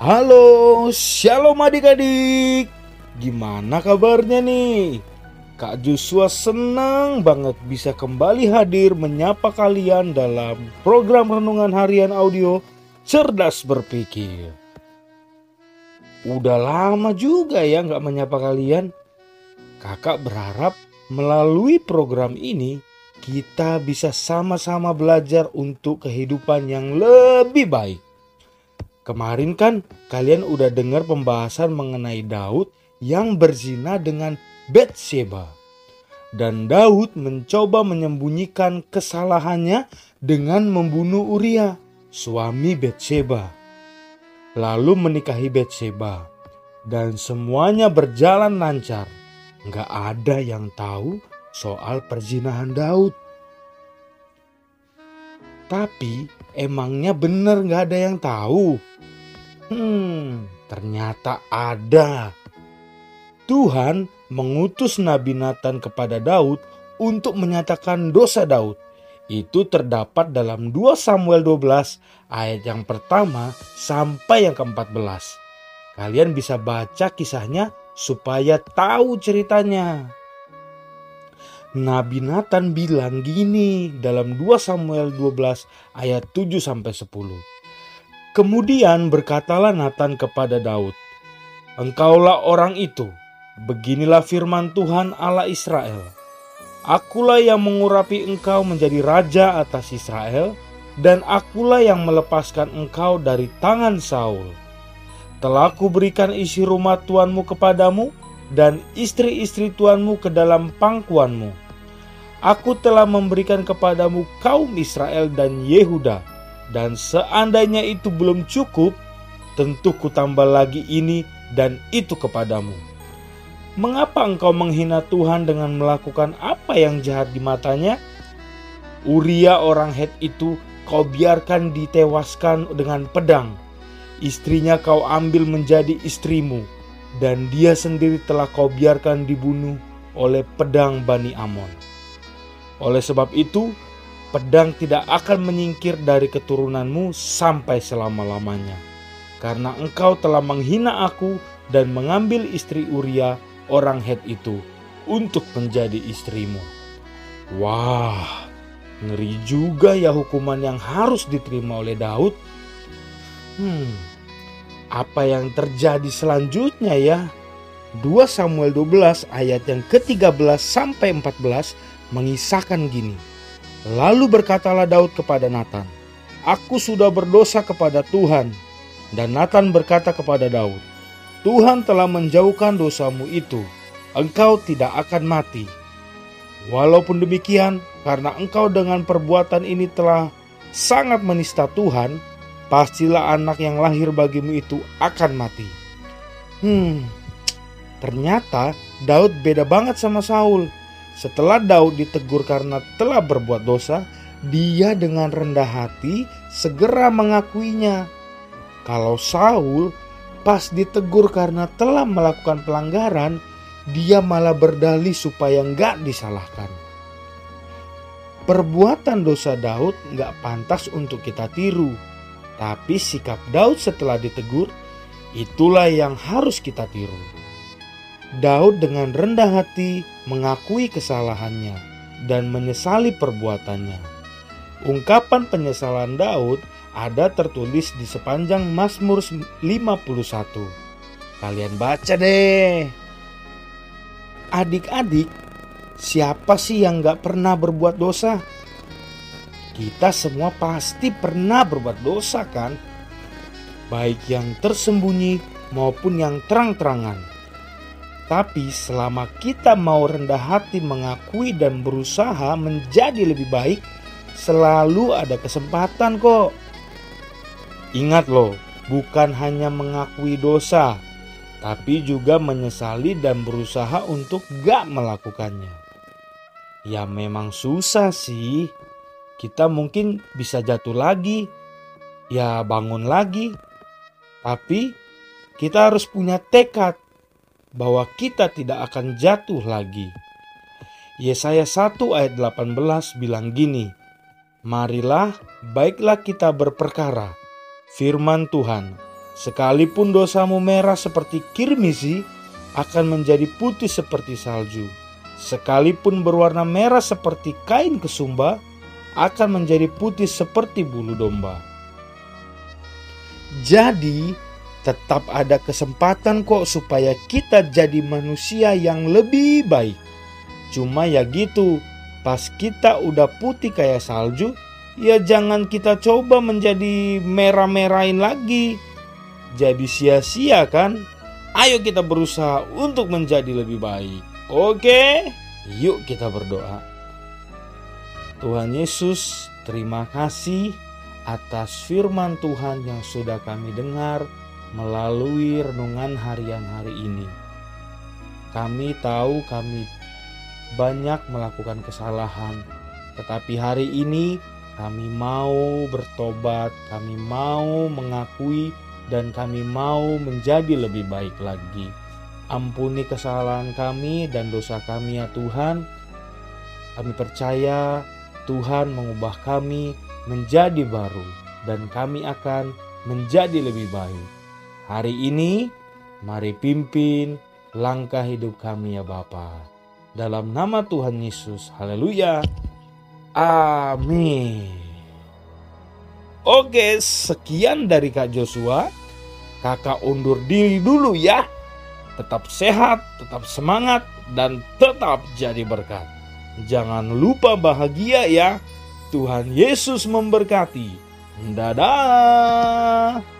Halo, shalom adik-adik. Gimana kabarnya nih? Kak Joshua senang banget bisa kembali hadir menyapa kalian dalam program renungan harian audio Cerdas Berpikir. Udah lama juga ya nggak menyapa kalian. Kakak berharap melalui program ini kita bisa sama-sama belajar untuk kehidupan yang lebih baik. Kemarin kan kalian udah dengar pembahasan mengenai Daud yang berzina dengan Bathsheba. Dan Daud mencoba menyembunyikan kesalahannya dengan membunuh Uria, suami Bathsheba. Lalu menikahi Bathsheba. Dan semuanya berjalan lancar. Gak ada yang tahu soal perzinahan Daud. Tapi emangnya bener gak ada yang tahu? Hmm, ternyata ada. Tuhan mengutus Nabi Nathan kepada Daud untuk menyatakan dosa Daud. Itu terdapat dalam 2 Samuel 12 ayat yang pertama sampai yang ke-14. Kalian bisa baca kisahnya supaya tahu ceritanya. Nabi Nathan bilang gini dalam 2 Samuel 12 ayat 7 sampai 10. Kemudian berkatalah Nathan kepada Daud, Engkaulah orang itu, beginilah firman Tuhan Allah Israel. Akulah yang mengurapi engkau menjadi raja atas Israel, dan akulah yang melepaskan engkau dari tangan Saul. Telah kuberikan isi rumah tuanmu kepadamu, dan istri-istri tuanmu ke dalam pangkuanmu. Aku telah memberikan kepadamu kaum Israel dan Yehuda, dan seandainya itu belum cukup, tentu kutambah lagi ini dan itu kepadamu. Mengapa engkau menghina Tuhan dengan melakukan apa yang jahat di matanya? Uria orang Het itu kau biarkan ditewaskan dengan pedang. Istrinya kau ambil menjadi istrimu, dan dia sendiri telah kau biarkan dibunuh oleh pedang Bani Amon. Oleh sebab itu, pedang tidak akan menyingkir dari keturunanmu sampai selama-lamanya. Karena engkau telah menghina aku dan mengambil istri Uria orang Het itu untuk menjadi istrimu. Wah, ngeri juga ya hukuman yang harus diterima oleh Daud. Hmm, apa yang terjadi selanjutnya ya? 2 Samuel 12 ayat yang ke-13 sampai 14 mengisahkan gini. Lalu berkatalah Daud kepada Nathan, Aku sudah berdosa kepada Tuhan. Dan Nathan berkata kepada Daud, Tuhan telah menjauhkan dosamu itu, engkau tidak akan mati. Walaupun demikian, karena engkau dengan perbuatan ini telah sangat menista Tuhan, pastilah anak yang lahir bagimu itu akan mati. Hmm, ternyata Daud beda banget sama Saul. Setelah Daud ditegur karena telah berbuat dosa, dia dengan rendah hati segera mengakuinya. Kalau Saul pas ditegur karena telah melakukan pelanggaran, dia malah berdalih supaya nggak disalahkan. Perbuatan dosa Daud nggak pantas untuk kita tiru, tapi sikap Daud setelah ditegur itulah yang harus kita tiru. Daud dengan rendah hati mengakui kesalahannya dan menyesali perbuatannya. Ungkapan penyesalan Daud ada tertulis di sepanjang Mazmur 51. Kalian baca deh. Adik-adik, siapa sih yang gak pernah berbuat dosa? Kita semua pasti pernah berbuat dosa kan? Baik yang tersembunyi maupun yang terang-terangan. Tapi selama kita mau rendah hati mengakui dan berusaha menjadi lebih baik, selalu ada kesempatan kok. Ingat loh, bukan hanya mengakui dosa, tapi juga menyesali dan berusaha untuk gak melakukannya. Ya memang susah sih. Kita mungkin bisa jatuh lagi, ya bangun lagi. Tapi kita harus punya tekad bahwa kita tidak akan jatuh lagi. Yesaya 1 ayat 18 bilang gini, Marilah, baiklah kita berperkara, firman Tuhan, Sekalipun dosamu merah seperti kirmisi, akan menjadi putih seperti salju. Sekalipun berwarna merah seperti kain kesumba, akan menjadi putih seperti bulu domba. Jadi, tetap ada kesempatan kok supaya kita jadi manusia yang lebih baik. Cuma ya gitu, pas kita udah putih kayak salju, ya jangan kita coba menjadi merah-merahin lagi jadi sia-sia kan? Ayo kita berusaha untuk menjadi lebih baik. Oke? Yuk kita berdoa. Tuhan Yesus, terima kasih atas firman Tuhan yang sudah kami dengar melalui renungan harian hari ini. Kami tahu kami banyak melakukan kesalahan, tetapi hari ini kami mau bertobat, kami mau mengakui dan kami mau menjadi lebih baik lagi. Ampuni kesalahan kami dan dosa kami ya Tuhan. Kami percaya Tuhan mengubah kami menjadi baru dan kami akan menjadi lebih baik. Hari ini mari pimpin langkah hidup kami ya Bapa. Dalam nama Tuhan Yesus. Haleluya. Amin. Oke, sekian dari Kak Joshua. Kakak undur diri dulu ya. Tetap sehat, tetap semangat, dan tetap jadi berkat. Jangan lupa bahagia ya. Tuhan Yesus memberkati. Dadah.